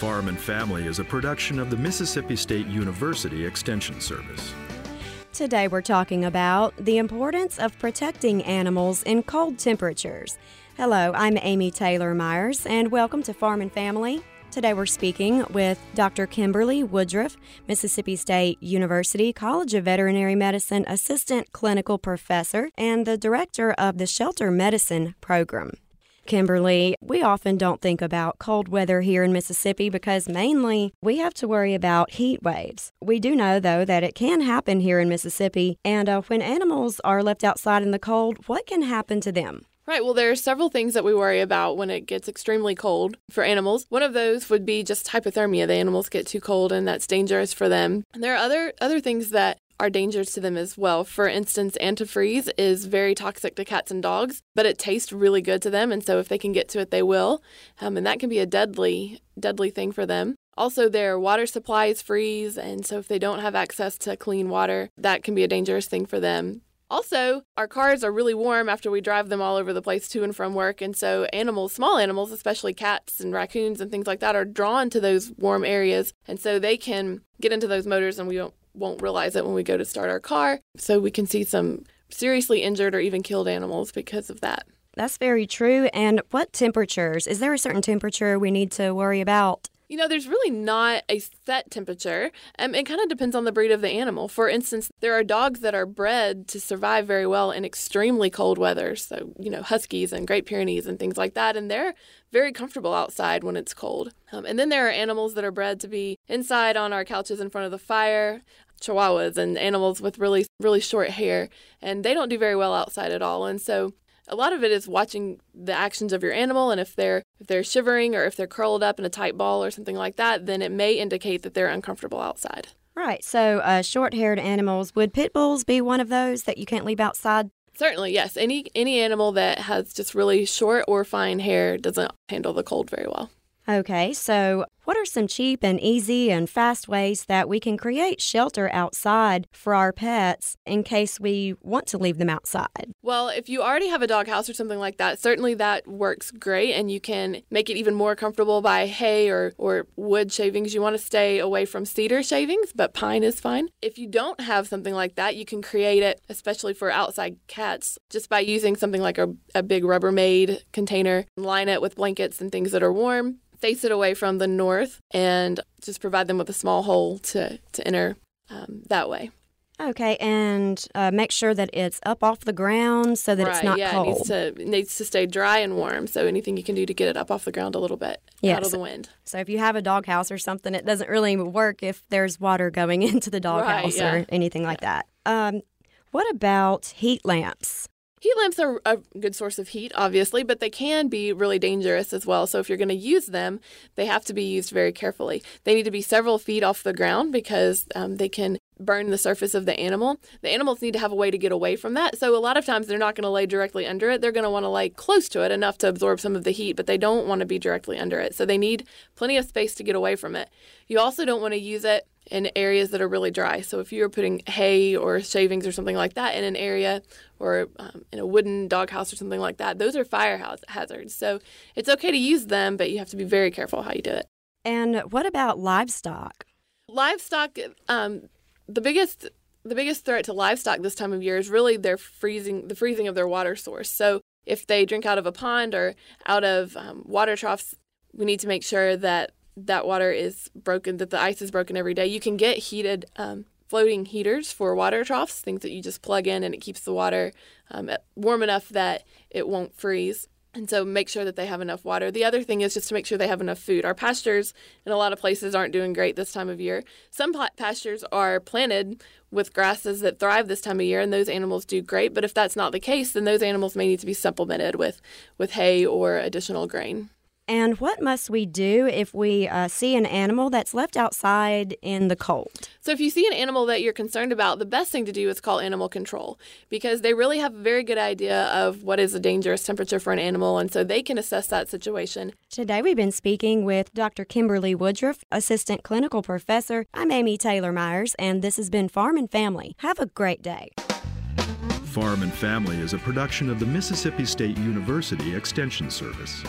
Farm and Family is a production of the Mississippi State University Extension Service. Today we're talking about the importance of protecting animals in cold temperatures. Hello, I'm Amy Taylor Myers, and welcome to Farm and Family. Today we're speaking with Dr. Kimberly Woodruff, Mississippi State University College of Veterinary Medicine Assistant Clinical Professor and the Director of the Shelter Medicine Program. Kimberly, we often don't think about cold weather here in Mississippi because mainly we have to worry about heat waves. We do know, though, that it can happen here in Mississippi, and uh, when animals are left outside in the cold, what can happen to them? Right. Well, there are several things that we worry about when it gets extremely cold for animals. One of those would be just hypothermia. The animals get too cold and that's dangerous for them. And there are other other things that are dangerous to them as well. For instance, antifreeze is very toxic to cats and dogs, but it tastes really good to them, and so if they can get to it, they will. Um, and that can be a deadly, deadly thing for them. Also, their water supplies freeze, and so if they don't have access to clean water, that can be a dangerous thing for them. Also, our cars are really warm after we drive them all over the place to and from work. And so, animals, small animals, especially cats and raccoons and things like that, are drawn to those warm areas. And so, they can get into those motors, and we don't won't realize it when we go to start our car. So we can see some seriously injured or even killed animals because of that. That's very true. And what temperatures? Is there a certain temperature we need to worry about? You know, there's really not a set temperature. Um, it kind of depends on the breed of the animal. For instance, there are dogs that are bred to survive very well in extremely cold weather. So, you know, Huskies and Great Pyrenees and things like that. And they're very comfortable outside when it's cold. Um, and then there are animals that are bred to be inside on our couches in front of the fire. Chihuahuas and animals with really, really short hair, and they don't do very well outside at all. And so a lot of it is watching the actions of your animal and if they're if they're shivering or if they're curled up in a tight ball or something like that then it may indicate that they're uncomfortable outside. Right. So uh, short-haired animals would pit bulls be one of those that you can't leave outside? Certainly yes. Any any animal that has just really short or fine hair doesn't handle the cold very well. Okay, so what are some cheap and easy and fast ways that we can create shelter outside for our pets in case we want to leave them outside? Well, if you already have a doghouse or something like that, certainly that works great and you can make it even more comfortable by hay or, or wood shavings. You want to stay away from cedar shavings, but pine is fine. If you don't have something like that, you can create it, especially for outside cats, just by using something like a, a big Rubbermaid container, line it with blankets and things that are warm face it away from the north and just provide them with a small hole to, to enter um, that way. Okay, and uh, make sure that it's up off the ground so that right, it's not yeah, cold. It needs, to, it needs to stay dry and warm. So anything you can do to get it up off the ground a little bit yes. out of the wind. So if you have a doghouse or something, it doesn't really work if there's water going into the doghouse right, yeah. or anything like that. Um, what about heat lamps? Heat lamps are a good source of heat, obviously, but they can be really dangerous as well. So, if you're going to use them, they have to be used very carefully. They need to be several feet off the ground because um, they can burn the surface of the animal. The animals need to have a way to get away from that. So, a lot of times they're not going to lay directly under it. They're going to want to lay close to it enough to absorb some of the heat, but they don't want to be directly under it. So, they need plenty of space to get away from it. You also don't want to use it in areas that are really dry. So if you're putting hay or shavings or something like that in an area or um, in a wooden doghouse or something like that, those are fire hazards. So it's okay to use them, but you have to be very careful how you do it. And what about livestock? Livestock, um, the biggest the biggest threat to livestock this time of year is really their freezing the freezing of their water source. So if they drink out of a pond or out of um, water troughs, we need to make sure that that water is broken, that the ice is broken every day. You can get heated um, floating heaters for water troughs, things that you just plug in and it keeps the water um, warm enough that it won't freeze. And so make sure that they have enough water. The other thing is just to make sure they have enough food. Our pastures in a lot of places aren't doing great this time of year. Some pastures are planted with grasses that thrive this time of year and those animals do great, but if that's not the case, then those animals may need to be supplemented with with hay or additional grain. And what must we do if we uh, see an animal that's left outside in the cold? So, if you see an animal that you're concerned about, the best thing to do is call animal control because they really have a very good idea of what is a dangerous temperature for an animal, and so they can assess that situation. Today, we've been speaking with Dr. Kimberly Woodruff, Assistant Clinical Professor. I'm Amy Taylor Myers, and this has been Farm and Family. Have a great day. Farm and Family is a production of the Mississippi State University Extension Service.